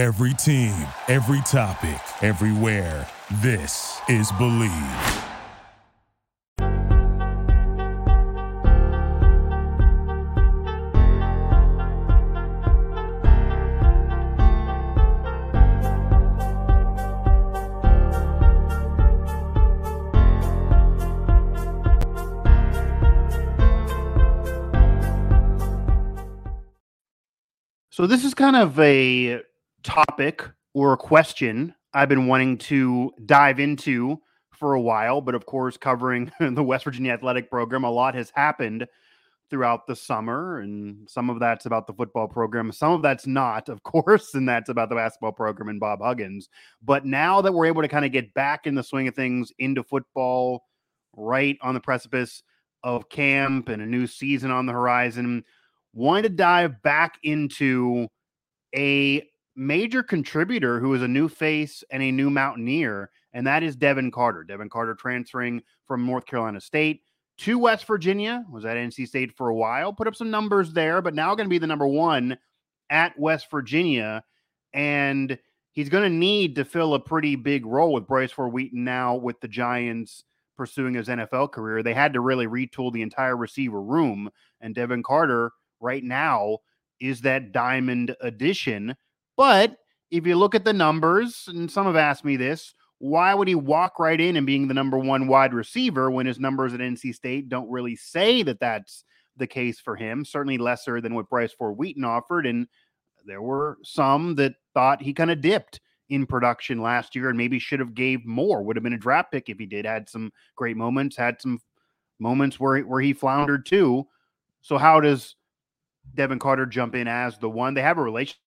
Every team, every topic, everywhere. This is Bleav. So this is kind of a topic or a question I've been wanting to dive into for a while, but of course, covering the West Virginia athletic program, a lot has happened throughout the summer, and some of that's about the football program, some of that's not, of course, and that's about the basketball program and Bob Huggins. But now that we're able to kind of get back in the swing of things into football, right on the precipice of camp and a new season on the horizon, wanted to dive back into a major contributor who is a new face and a new Mountaineer, and that is Devin Carter. Devin Carter transferring from North Carolina State to West Virginia, was at NC State for a while, put up some numbers there, but now going to be the number one at West Virginia. And he's going to need to fill a pretty big role with Bryce Ford Wheaton now with the Giants pursuing his NFL career. They had to really retool the entire receiver room, and Devin Carter right now is that diamond addition. But if you look at the numbers, and some have asked me this, why would he walk right in and being the number one wide receiver when his numbers at NC State don't really say that that's the case for him? Certainly lesser than what Bryce Ford Wheaton offered. And there were some that thought he kind of dipped in production last year and maybe should have gave more. Would have been a draft pick if he did. Had some great moments, had some moments where where he floundered too. So how does Devin Carter jump in as the one. They have a relationship.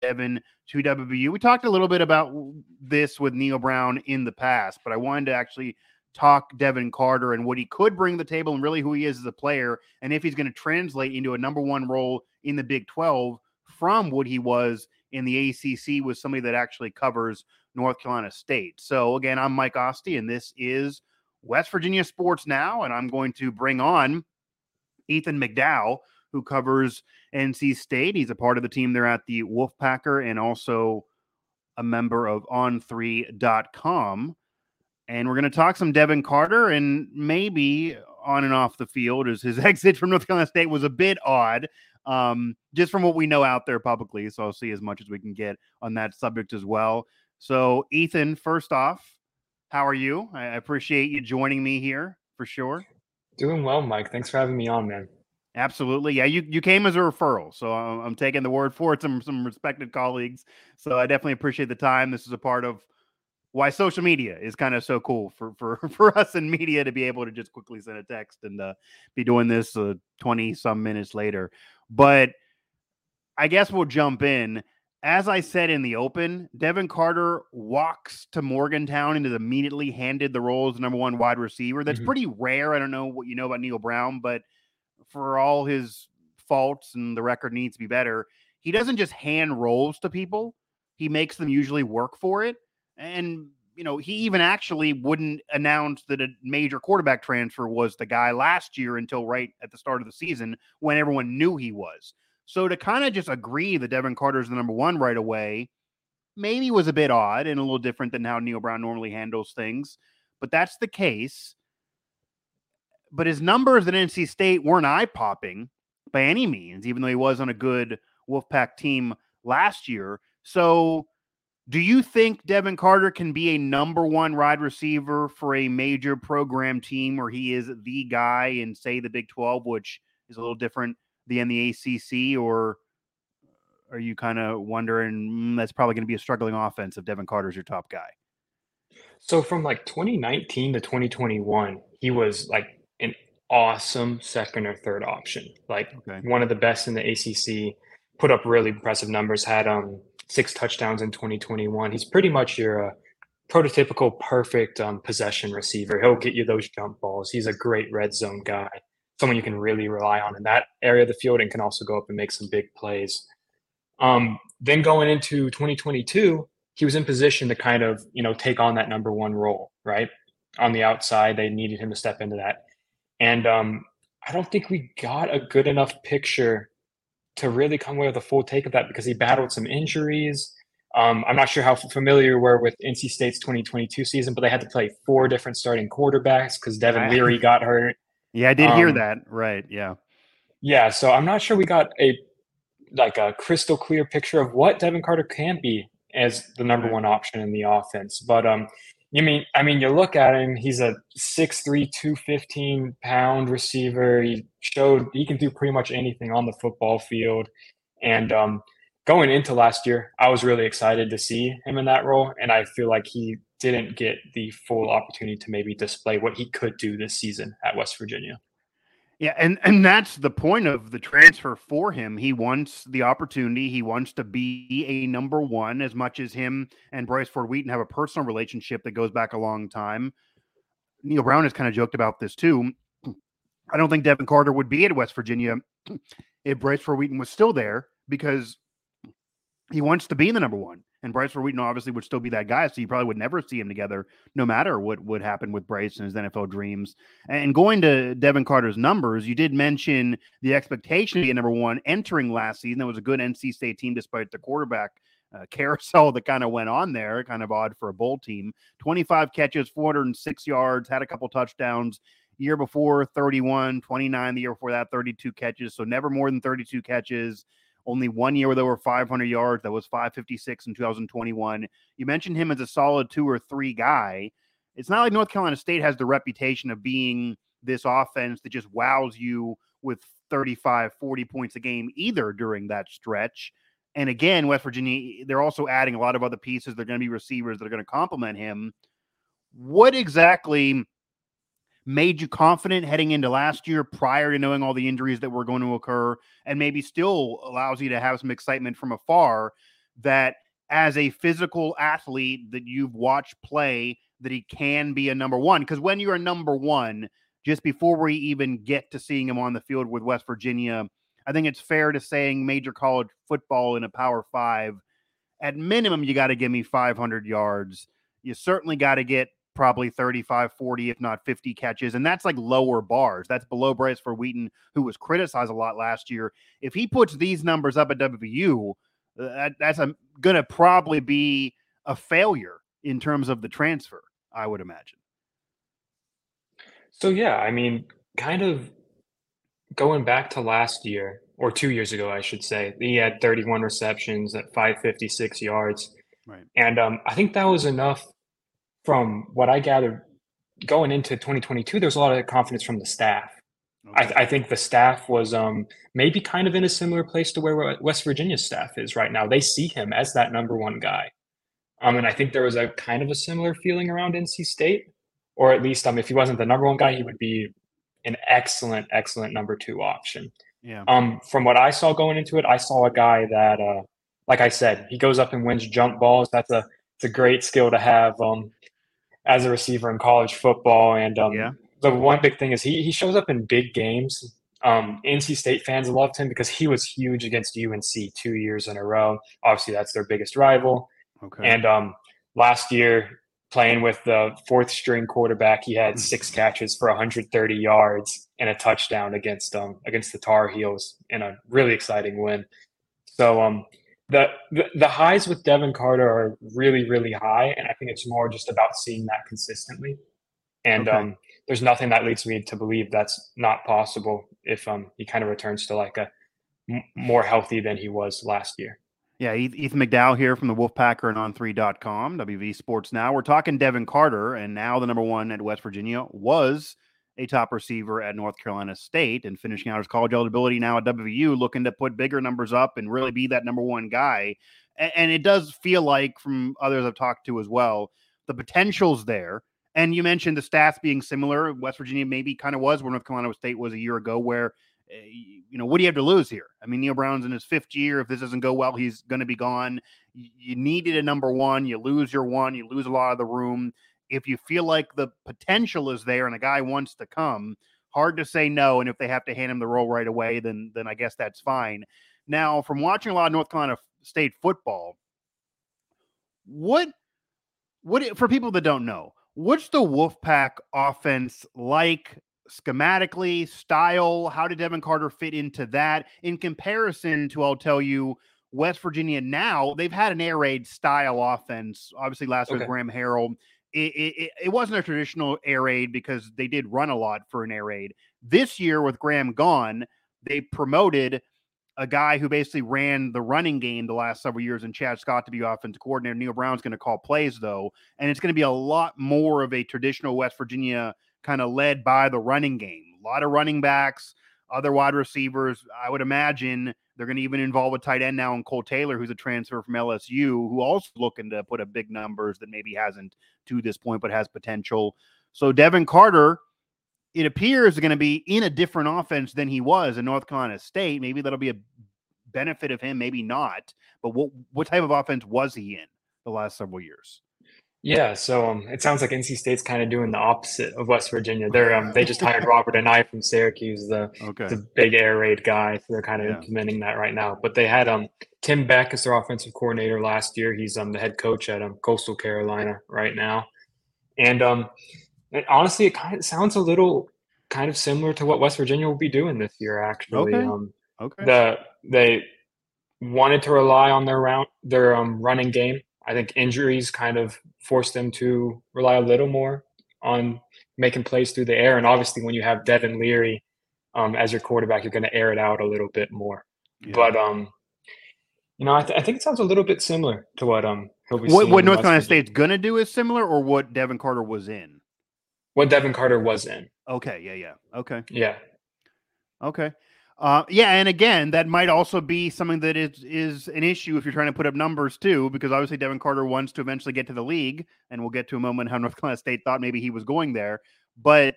Devin to WVU. We talked a little bit about this with Neal Brown in the past, but I wanted to actually talk Devin Carter and what he could bring to the table and really who he is as a player and if he's going to translate into a number one role in the Big 12 from what he was in the ACC with somebody that actually covers North Carolina State. So again, I'm Mike Asti and this is West Virginia Sports Now, and I'm going to bring on Ethan McDowell, who covers NC State. He's a part of the team there at the Wolfpacker and also a member of on3.com. And we're going to talk some Devin Carter and maybe on and off the field as his exit from North Carolina State was a bit odd, um, just from what we know out there publicly. So I'll see as much as we can get on that subject as well. So, Ethan, first off, how are you? I appreciate you joining me here for sure. Doing well, Mike. Thanks for having me on, man. Absolutely, yeah. You you came as a referral, so I'm, I'm taking the word for it. Some some respected colleagues, so I definitely appreciate the time. This is a part of why social media is kind of so cool for for for us in media to be able to just quickly send a text and uh, be doing this uh, 20 some minutes later. But I guess we'll jump in as I said in the open, Devin Carter walks to Morgantown and is immediately handed the role as number one wide receiver. That's mm-hmm. pretty rare. I don't know what you know about Neal Brown, but for all his faults and the record needs to be better, he doesn't just hand roles to people. He makes them usually work for it. And, you know, he even actually wouldn't announce that a major quarterback transfer was the guy last year until right at the start of the season when everyone knew he was. So to kind of just agree that Devin Carter is the number one right away, maybe was a bit odd and a little different than how Neal Brown normally handles things. But that's the case. But his numbers at NC State weren't eye popping by any means, even though he was on a good Wolfpack team last year. So do you think Devin Carter can be a number one wide receiver for a major program team where he is the guy in, say, the Big 12, which is a little different than the ACC, or are you kind of wondering mm, that's probably going to be a struggling offense if Devin Carter's your top guy? So from like 2019 to 2021, he was like awesome second or third option, like okay. one of the best in the ACC. Put up really impressive numbers. Had um six touchdowns in 2021. He's pretty much your uh, prototypical perfect um, possession receiver. He'll get you those jump balls. He's a great red zone guy someone you can really rely on in that area of the field and can also go up and make some big plays. Um, then going into 2022, he was in position to kind of, you know, take on that number one role, right? On the outside, they needed him to step into that. And um, I don't think we got a good enough picture to really come away with a full take of that because he battled some injuries. Um, I'm not sure how familiar you were with NC State's 2022 season, but they had to play four different starting quarterbacks because Devin Leary got hurt. Yeah, I did um, hear that. Right. Yeah. Yeah. So I'm not sure we got a like a crystal clear picture of what Devin Carter can be as the number one option in the offense. But um, you mean I mean you look at him, he's a 6'3", 215 pound receiver. He showed he can do pretty much anything on the football field. And um, going into last year, I was really excited to see him in that role, and I feel like he didn't get the full opportunity to maybe display what he could do this season at West Virginia. Yeah, and and that's the point of the transfer for him. He wants the opportunity. He wants to be a number one as much as him and Bryce Ford Wheaton have a personal relationship that goes back a long time. Neil Brown has kind of joked about this too. I don't think Devin Carter would be at West Virginia if Bryce Ford Wheaton was still there because he wants to be the number one. And Bryce Ford Wheaton obviously would still be that guy, so you probably would never see him together, no matter what would happen with Bryce and his NFL dreams. And going to Devin Carter's numbers, you did mention the expectation to be number one entering last season. That was a good NC State team, despite the quarterback uh, carousel that kind of went on there. Kind of odd for a bowl team. 25 catches, 406 yards, had a couple touchdowns. Year before, 31, 29. The year before that, 32 catches. So never more than 32 catches. Only one year where there were 500 yards. That was 556 in 2021. You mentioned him as a solid two or three guy. It's not like North Carolina State has the reputation of being this offense that just wows you with 35, 40 points a game either during that stretch. And again, West Virginia, they're also adding a lot of other pieces. They're going to be receivers that are going to complement him. What exactly made you confident heading into last year prior to knowing all the injuries that were going to occur and maybe still allows you to have some excitement from afar that as a physical athlete that you've watched play that he can be a number one? Because when you're a number one just before we even get to seeing him on the field with west virginia i think it's fair to saying major college football in a power five at minimum you got to give me 500 yards. You certainly got to get probably 35, 40, if not 50 catches. And that's like lower bars. That's below Bryce Ford Wheaton, who was criticized a lot last year. If he puts these numbers up at WVU, uh, that, that's going to probably be a failure in terms of the transfer, I would imagine. So, yeah, I mean, kind of going back to last year or two years ago, I should say, he had 31 receptions at 556 yards. Right. And um, I think that was enough from what I gathered going into 2022, there's a lot of confidence from the staff. Okay. I, I, think the staff was um, maybe kind of in a similar place to where West Virginia's staff is right now. They see him as that number one guy. Um, and I think there was a kind of a similar feeling around NC State, or at least um, if he wasn't the number one guy, he would be an excellent, excellent number two option. Yeah. Um, from what I saw going into it, I saw a guy that, uh, like I said, he goes up and wins jump balls. That's a it's a great skill to have. Um, as a receiver in college football. And um, yeah. the one big thing is he he shows up in big games. Um, NC State fans loved him because he was huge against UNC two years in a row. Obviously, that's their biggest rival. Okay. And um, last year, playing with the fourth string quarterback, he had six catches for 130 yards and a touchdown against um against the Tar Heels in a really exciting win. So um the, the highs with Devin Carter are really really high, and I think it's more just about seeing that consistently. And okay. um, there's nothing that leads me to believe that's not possible if um, he kind of returns to like a m- more healthy than he was last year. Yeah, Ethan McDowell here from the Wolfpacker and on3.com, WV Sports Now. We're talking Devin Carter, and now the number one at West Virginia was a top receiver at North Carolina State and finishing out his college eligibility now at WVU, looking to put bigger numbers up and really be that number one guy. And, and it does feel like, from others I've talked to as well, the potential's there. And you mentioned the stats being similar. West Virginia maybe kind of was where North Carolina State was a year ago, where eh, you know, what do you have to lose here? I mean, Neal Brown's in his fifth year. If this doesn't go well, he's going to be gone. You needed a number one. You lose your one. You lose a lot of the room if you feel like the potential is there and a guy wants to come, hard to say no. And if they have to hand him the role right away, then then I guess that's fine. Now, from watching a lot of North Carolina State football, what what for people that don't know, what's the Wolfpack offense like schematically, style? How did Devin Carter fit into that in comparison to, I'll tell you, West Virginia now? They've had an air raid style offense. Obviously, last okay. year, Graham Harrell. It, it, it, wasn't a traditional air raid because they did run a lot for an air raid. This year, with Graham gone, they promoted a guy who basically ran the running game the last several years and Chad Scott to be offensive coordinator. Neal Brown's going to call plays though, and it's going to be a lot more of a traditional West Virginia kind of led by the running game. A lot of running backs, other wide receivers. I would imagine they're going to even involve a tight end now in Cole Taylor, who's a transfer from LSU, who also looking to put up big numbers that maybe hasn't to this point, but has potential. So Devin Carter, it appears is going to be in a different offense than he was in North Carolina State. Maybe that'll be a benefit of him, maybe not. But what what type of offense was he in the last several years? Yeah, so um, it sounds like NC State's kind of doing the opposite of West Virginia. They're um, they just hired Robert Anae from Syracuse, the okay. the big air raid guy. So they're kind of yeah. implementing that right now. But they had um Tim Beck as their offensive coordinator last year. He's um the head coach at um Coastal Carolina right now, and um it, honestly, it kind of sounds a little kind of similar to what West Virginia will be doing this year. Actually, okay. um okay the they wanted to rely on their round their um running game I think injuries kind of forced them to rely a little more on making plays through the air. And obviously, when you have Devin Leary um, as your quarterback, you're going to air it out a little bit more. Yeah. But um, you know, I, th- I, think it sounds a little bit similar to what um what, what North Carolina State's going to do is similar, or what Devin Carter was in. What Devin Carter was in. Okay. Yeah. Yeah. Okay. Yeah. Okay. Uh, yeah, and again, that might also be something that is is an issue if you're trying to put up numbers too, because obviously Devin Carter wants to eventually get to the league, and we'll get to a moment how North Carolina State thought maybe he was going there, but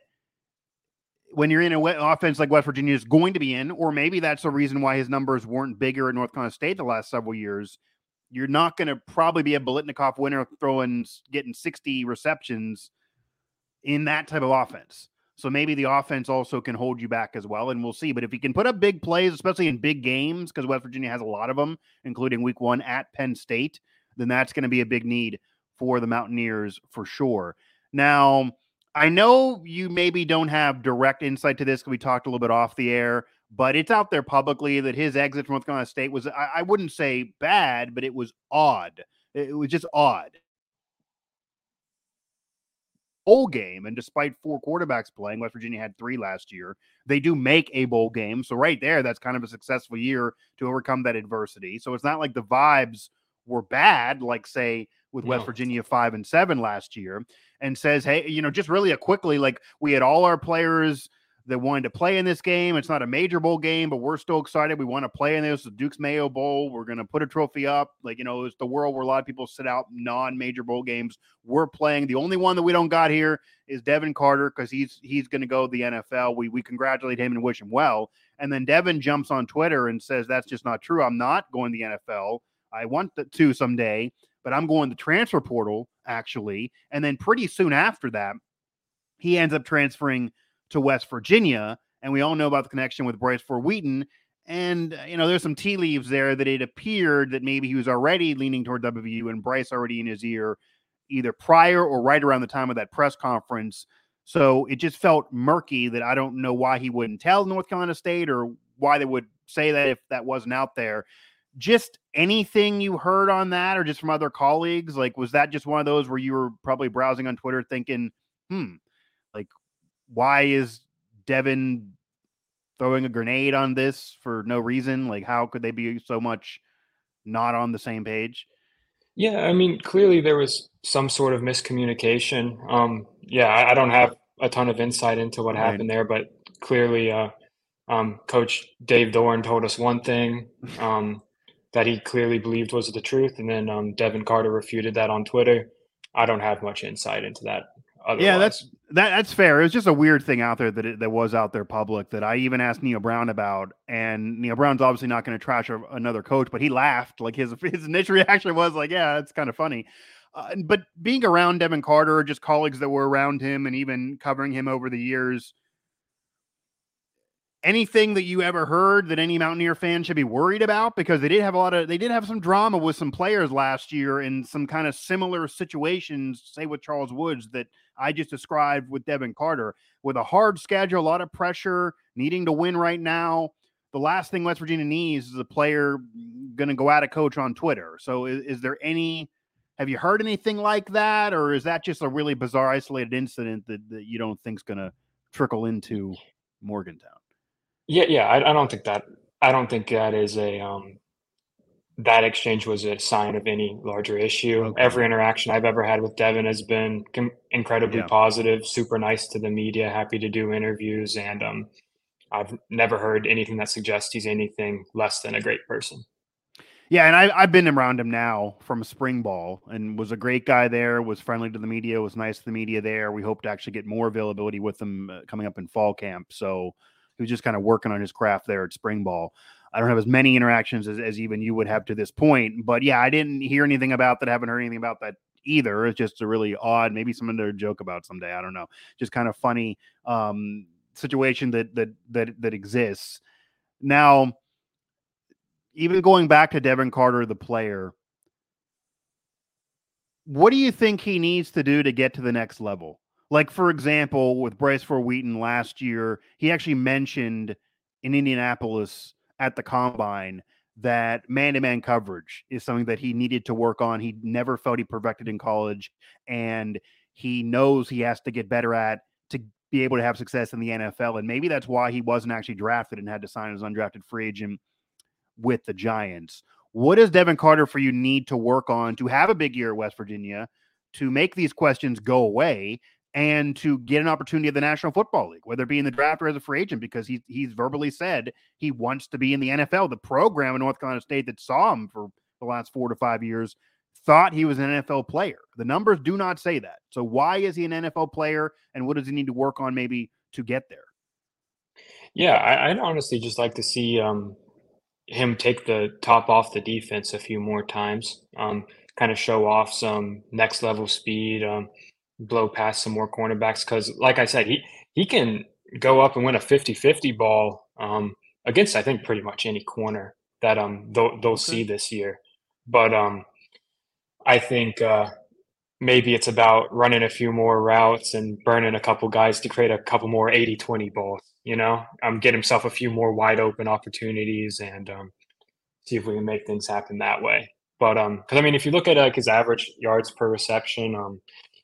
when you're in an offense like West Virginia is going to be in, or maybe that's the reason why his numbers weren't bigger at North Carolina State the last several years. You're not going to probably be a Biletnikoff winner throwing getting 60 receptions in that type of offense. So maybe the offense also can hold you back as well, and we'll see. But if he can put up big plays, especially in big games, because West Virginia has a lot of them, including Week One at Penn State, then that's going to be a big need for the Mountaineers for sure. Now, I know you maybe don't have direct insight to this because we talked a little bit off the air, but it's out there publicly that his exit from North Carolina State was, I, I wouldn't say bad, but it was odd. It was just odd bowl game. And despite four quarterbacks playing, West Virginia had three last year. They do make a bowl game. So, right there, that's kind of a successful year to overcome that adversity. So, it's not like the vibes were bad, like, say, with no. West Virginia five and seven last year, and says, hey, you know, just really quickly, like, we had all our players that wanted to play in this game. It's not a major bowl game, but we're still excited. We want to play in this. The Duke's Mayo Bowl. We're going to put a trophy up. Like, you know, it's the world where a lot of people sit out non major bowl games. We're playing. The only one that we don't got here is Devin Carter because he's he's going to go to the NFL. We, we congratulate him and wish him well. And then Devin jumps on Twitter and says, That's just not true. I'm not going to the NFL. I want to someday, but I'm going to transfer portal actually. And then pretty soon after that, he ends up transferring to West Virginia. And we all know about the connection with Bryce Ford Wheaton. And, uh, you know, there's some tea leaves there that it appeared that maybe he was already leaning toward WVU and Bryce already in his ear, either prior or right around the time of that press conference. So it just felt murky that I don't know why he wouldn't tell North Carolina State or why they would say that if that wasn't out there. Just anything you heard on that or just from other colleagues? Like, was that just one of those where you were probably browsing on Twitter thinking, hmm, why is Devin throwing a grenade on this for no reason? Like, how could they be so much not on the same page? Yeah, I mean, clearly there was some sort of miscommunication. Um, yeah, I, I don't have a ton of insight into what right. happened there, but clearly, uh, um, Coach Dave Doeren told us one thing um, that he clearly believed was the truth, and then um, Devin Carter refuted that on Twitter. I don't have much insight into that. Otherwise. Yeah, that's that, that's fair. It was just a weird thing out there that it, that was out there public that I even asked Neal Brown about, and Neal Brown's obviously not going to trash a, another coach, but he laughed. Like his his initial reaction was like, "Yeah, it's kind of funny." Uh, but being around Devin Carter, just colleagues that were around him, and even covering him over the years, anything that you ever heard that any Mountaineer fan should be worried about? Because they did have a lot of, they did have some drama with some players last year in some kind of similar situations, say with Charles Woods that I just described with Devin Carter, with a hard schedule, a lot of pressure, needing to win right now. The last thing West Virginia needs is a player going to go out of coach on Twitter. So, is, is there any? Have you heard anything like that, or is that just a really bizarre, isolated incident that, that you don't think is going to trickle into Morgantown? Yeah, yeah. I, I don't think that. I don't think that is a um, that exchange was a sign of any larger issue. Okay. Every interaction I've ever had with Devin has been com- incredibly yeah. positive, super nice to the media, happy to do interviews, and um, I've never heard anything that suggests he's anything less than a great person. Yeah, and I, have been around him now from spring ball, and was a great guy there. Was friendly to the media, was nice to the media there. We hope to actually get more availability with him uh, coming up in fall camp. So he was just kind of working on his craft there at spring ball. I don't have as many interactions as, as even you would have to this point. But yeah, I didn't hear anything about that. Haven't heard anything about that either. It's just a really odd, maybe something to joke about someday. I don't know. Just kind of funny um, situation that that that that exists. Now, even going back to Devin Carter, the player, what do you think he needs to do to get to the next level? Like, for example, with Bryce Ford Wheaton last year, he actually mentioned in Indianapolis at the combine that man to man coverage is something that he needed to work on. He never felt he perfected in college, and he knows he has to get better at to be able to have success in the NFL. And maybe that's why he wasn't actually drafted and had to sign as undrafted free agent with the Giants. What does Devin Carter for you need to work on to have a big year at West Virginia to make these questions go away and to get an opportunity at the National Football League, whether it be in the draft or as a free agent, because he, he's verbally said he wants to be in the NFL. The program in North Carolina State that saw him for the last four to five years thought he was an NFL player. The numbers do not say that. So why is he an NFL player and what does he need to work on maybe to get there? Yeah, I, would honestly just like to see um, him take the top off the defense a few more times, um, kind of show off some next level speed. Um, blow past some more cornerbacks because, like I said, he he can go up and win a 50-50 ball um, against I think pretty much any corner that um they'll they'll okay. see this year. But um, I think uh, maybe it's about running a few more routes and burning a couple guys to create a couple more 80-20 balls. You know, um, get himself a few more wide open opportunities and um, see if we can make things happen that way. But um, because I mean, if you look at like his average yards per reception, um,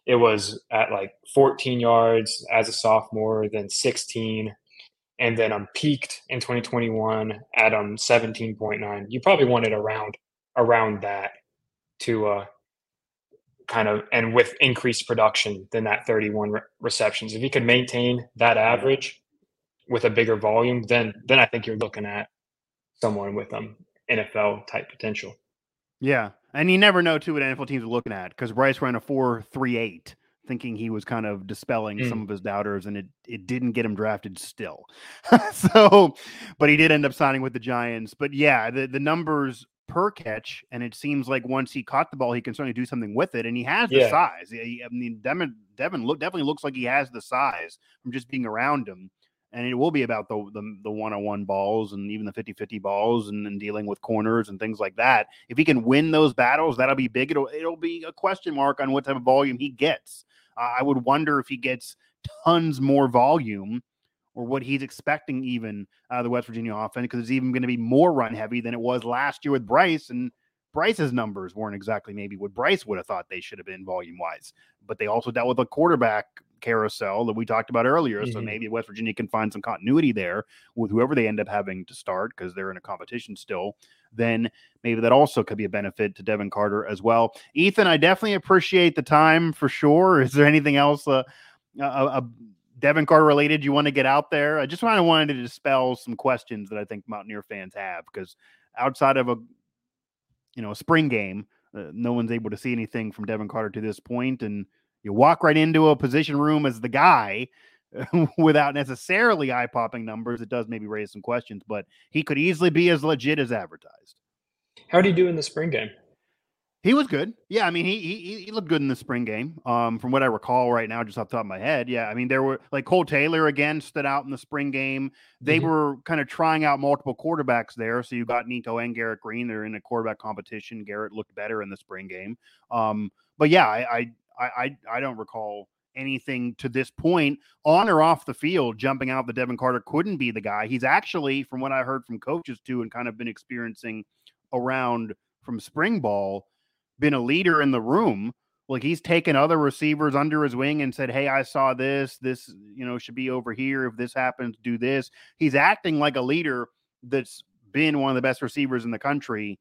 it was at like 14 yards as a sophomore, then 16, and then I'm um, peaked in 2021 at um 17.9. You probably wanted around around that to uh kind of and with increased production than that 31 re- receptions. If you could maintain that average with a bigger volume, then then I think you're looking at someone with um NFL type potential. Yeah, and you never know too what NFL teams are looking at because Bryce ran a four three eight, thinking he was kind of dispelling mm. some of his doubters, and it it didn't get him drafted still. so, but he did end up signing with the Giants. But yeah, the the numbers per catch, and it seems like once he caught the ball, he can certainly do something with it, and he has the yeah. size. I mean, Devin Devin look, definitely looks like he has the size from just being around him and it will be about the the, the one-on-one balls and even the 50-50 balls and, and, dealing with corners and things like that. If he can win those battles that'll be big. It'll it'll be a question mark on what type of volume he gets. Uh, i would wonder if he gets tons more volume or what he's expecting even the west virginia offense because it's even going to be more run heavy than it was last year with bryce and Bryce's numbers weren't exactly maybe what Bryce would have thought they should have been volume wise, but they also dealt with a quarterback carousel that we talked about earlier. Mm-hmm. So maybe West Virginia can find some continuity there with whoever they end up having to start because they're in a competition still. Then maybe that also could be a benefit to Devin Carter as well. Ethan, I definitely appreciate the time for sure. Is there anything else uh, uh, uh, Devin Carter related you want to get out there? I just kind of wanted to dispel some questions that I think Mountaineer fans have because outside of a you know a spring game, uh, no one's able to see anything from Devin Carter to this point, and you walk right into a position room as the guy without necessarily eye popping numbers. It does maybe raise some questions, but he could easily be as legit as advertised. How did he do in the spring game? He was good. Yeah, I mean, he he, he looked good in the spring game. Um, from what I recall right now, just off the top of my head. Yeah, I mean, there were like Cole Taylor again stood out in the spring game. They mm-hmm. were kind of trying out multiple quarterbacks there. So you got Nico and Garrett Green. They're in a quarterback competition. Garrett looked better in the spring game. Um, but yeah, I I I I don't recall anything to this point on or off the field jumping out that Devin Carter couldn't be the guy. He's actually, from what I heard from coaches too, and kind of been experiencing around from spring ball been a leader in the room. Like he's taken other receivers under his wing and said, Hey, I saw this. This, you know, should be over here. If this happens, do this. He's acting like a leader that's been one of the best receivers in the country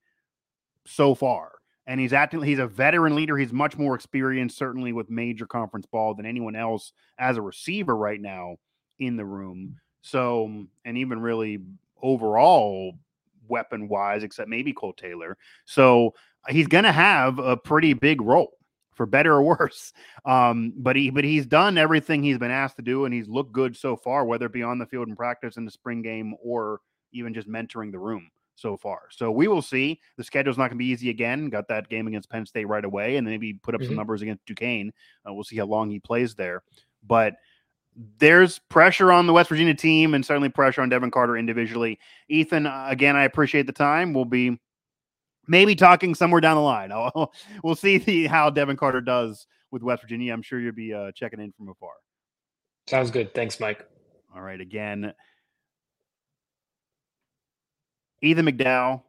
so far. And he's acting, he's a veteran leader. He's much more experienced, certainly with major conference ball than anyone else as a receiver right now in the room. So, and even really overall weapon wise, except maybe Cole Taylor. So he's going to have a pretty big role for better or worse. Um, but he but he's done everything he's been asked to do, and he's looked good so far, whether it be on the field in practice in the spring game or even just mentoring the room so far. So we will see. The schedule's not going to be easy again. Got that game against Penn State right away, and then maybe put up mm-hmm. some numbers against Duquesne. Uh, we'll see how long he plays there. But there's pressure on the West Virginia team, and certainly pressure on Devin Carter individually. Ethan, uh, again, I appreciate the time. We'll be maybe talking somewhere down the line. I'll, we'll see the, how Devin Carter does with West Virginia. I'm sure you'll be uh, checking in from afar. Sounds good. Thanks, Mike. All right. Again, Ethan McDowell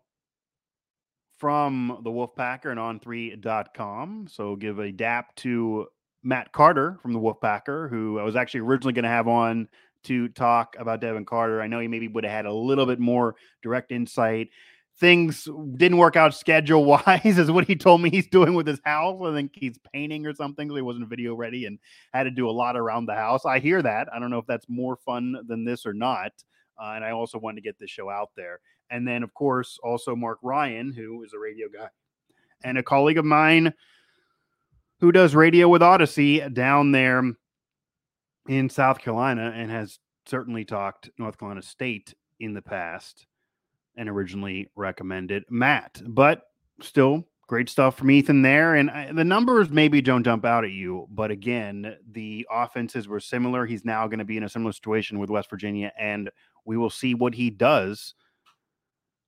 from the Wolfpacker and on3.com. So give a dap to Matt Carter from the Wolfpacker, who I was actually originally going to have on to talk about Devin Carter. I know he maybe would have had a little bit more direct insight. Things didn't work out schedule wise is what he told me he's doing with his house. I think he's painting or something so he wasn't video ready and had to do a lot around the house. I hear that. I don't know if that's more fun than this or not uh, and i also wanted to get this show out there and then of course also mark ryan who is a radio guy and a colleague of mine who does radio with Audacy down there in south carolina and has certainly talked north carolina state in the past and originally recommended Matt. But still, great stuff from Ethan there. And I, the numbers maybe don't jump out at you, but again, the offenses were similar. He's now going to be in a similar situation with West Virginia, and we will see what he does